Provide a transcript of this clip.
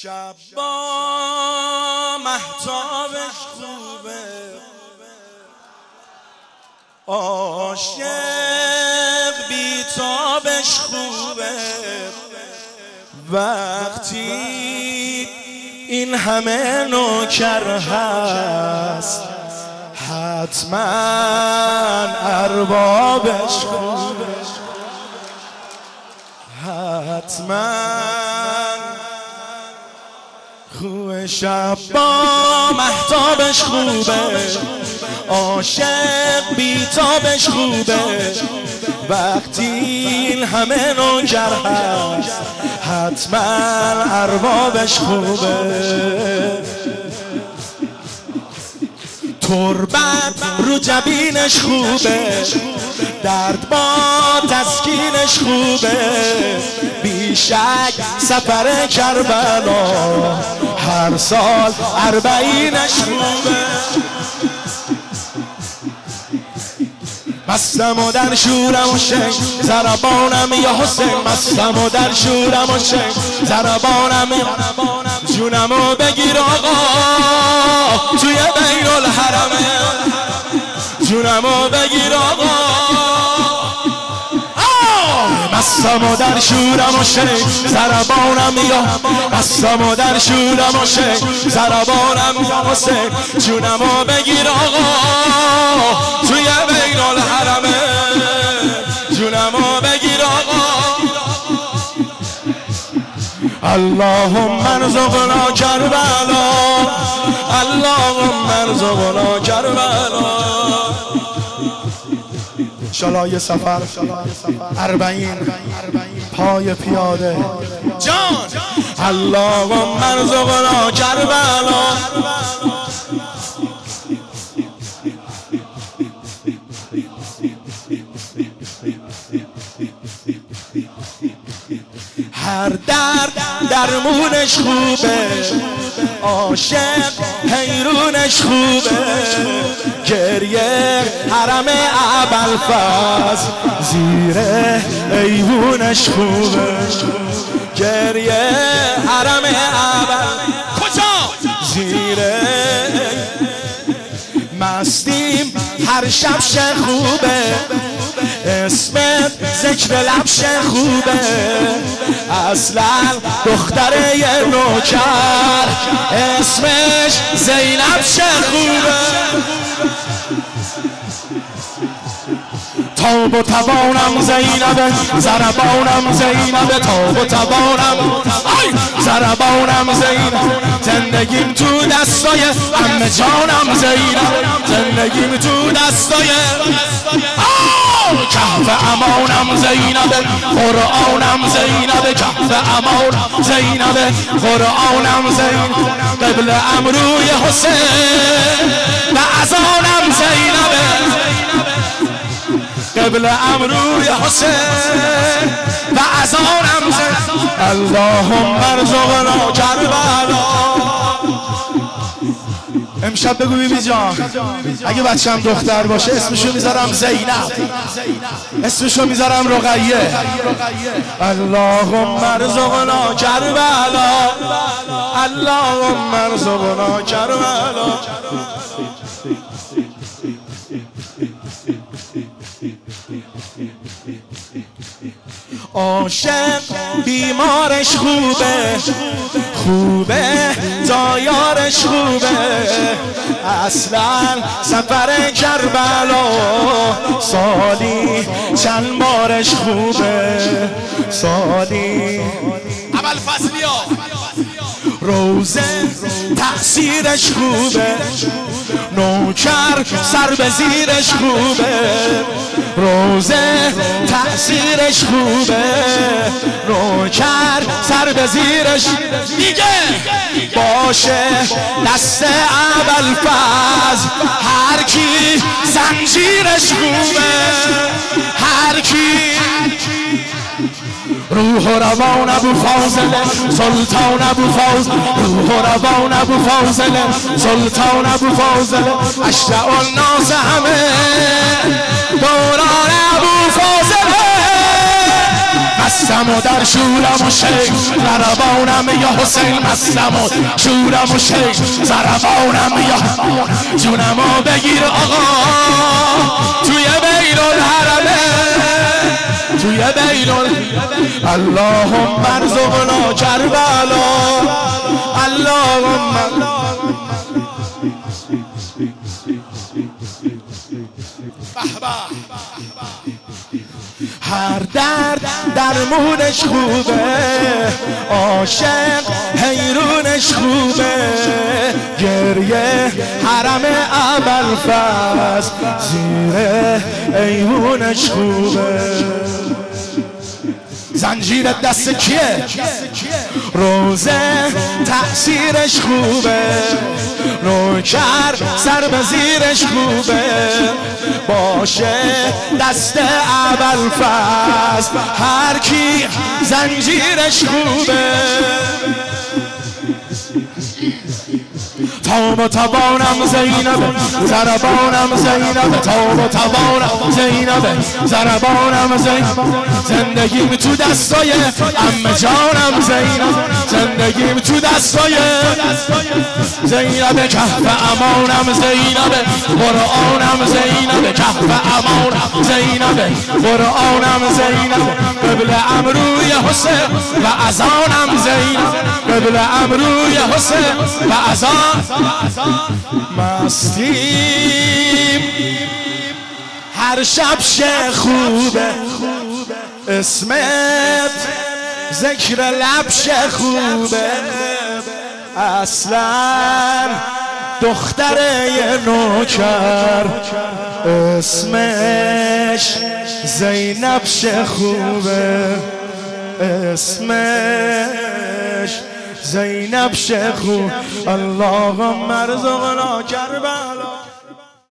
شب با محتابش خوبه. عاشق بیتابش خوبه. وقتی این همه نوکر هست حتما اربابش خوبه. حتما خوب شب با محتابش خوبه. عاشق بیتابش خوبه. وقتی این همه نوکر هست حتما اربابش خوبه. تربت رو جبینش خوبه. درد با تسکینش خوبه. بیشک سفر کربلا هر سال اربعینش خوبه. مستم و در شورم و شنگ زربانم یا حسین. مستم و در شورم و شنگ زربانم جونمو بگیر آقا. توی بین جونمو بگیر آقا. مستم و در شورم و شنگ زربانم یا مستم و در شورم و شنگ زربانم یا حسین جونمو بگیر آقا. توی بین الحرمه جونمو بگیر آقا. اللهم ارزقنا کربلا. اللهم ارزقنا کربلا. شلای سفر اربعین پای پیاده. جان! اللهم ارزقنا کربلا. هر درد درمونش خوبه. عاشق حیرونش خوبه. گریه حرم عبلفز زیر ایوونش خوبه. گریه حرم عبل کجا؟ زیر مستیم. هر شب خوبه. اسمت ذکر لبش خوبه. اصلا دختره یه نوکر. اسمش زینب خوبه تاب و توانم زینب زربانم زینب. تاب و توانم زربانم زینب. زندگیم تو دستای همه جانم زینب. زندگیم تو دستای کهف امانم زینب قرآنم زینب کهف امانم زینب قرآنم زینب قبل امروی حسین و ازانم زینب قبل امروی حسین و ازانم زینب اللهم ارزقنا کربلا. امشب بگو بیبی جان. اگه بچم دختر باشه اسمشو می‌ذارم زینب. اسمشو می‌ذارم رقیه. اللهم ارزقنا کربلا. اللهم ارزقنا کربلا. عاشق بیمارش خوبه. خوبه دایارش خوبه. اصلا سفر کربلا سالی چند بارش خوبه. سالی. اول فصلیا روزه تأثیرش خوبه. نوکر سر به زیرش خوبه. روزه تأثیرش خوبه. نوکر به زیرش دیگه باشه دست اول فاز هر کی زنجیرش خوبه هر کی روح و روان ابو فاضل سلطان ابو فاضل روح و روان ابو فاضل سلطان ابو فاضل اشتع الناس همه. مستم و در شورم و شیخ. ضربانم یا حسین مستم و شورم و شیخ. ضربانم یا جونم و بگیر آقا. توی بین الحرمه توی بین اللهم ارزقنا کربلا اللهم هر درد درمونش خوبه. عاشق حیرونش خوبه. گریه حرم اول فز زیر ایمونش خوبه. زنجیر دست کیه؟ روزه تأثیرش خوبه. نوکر سر به زیرش خوبه. باشه دست اول فست هر کی زنجیرش خوبه. تاب و توانم زینب. زربانم زینب. تاب و توانم زینب. زربانم زینب. زندگیم تو دستای ام جانم زینب. زندگیم تو دستای زینب. کهف امانم زینب. قرآنم زینب. کهف امانم زینب. قرآنم زینب. قبل امروی حسین و ازانم زینب قبل امروی حسین و ازان مستیم هر شب خوبه اسمت ذکر لبش خوبه اصلا. دختر یه نوکر اسمش زینب خوبه اسمش زینب شخو اللهم ارزقنا کربلا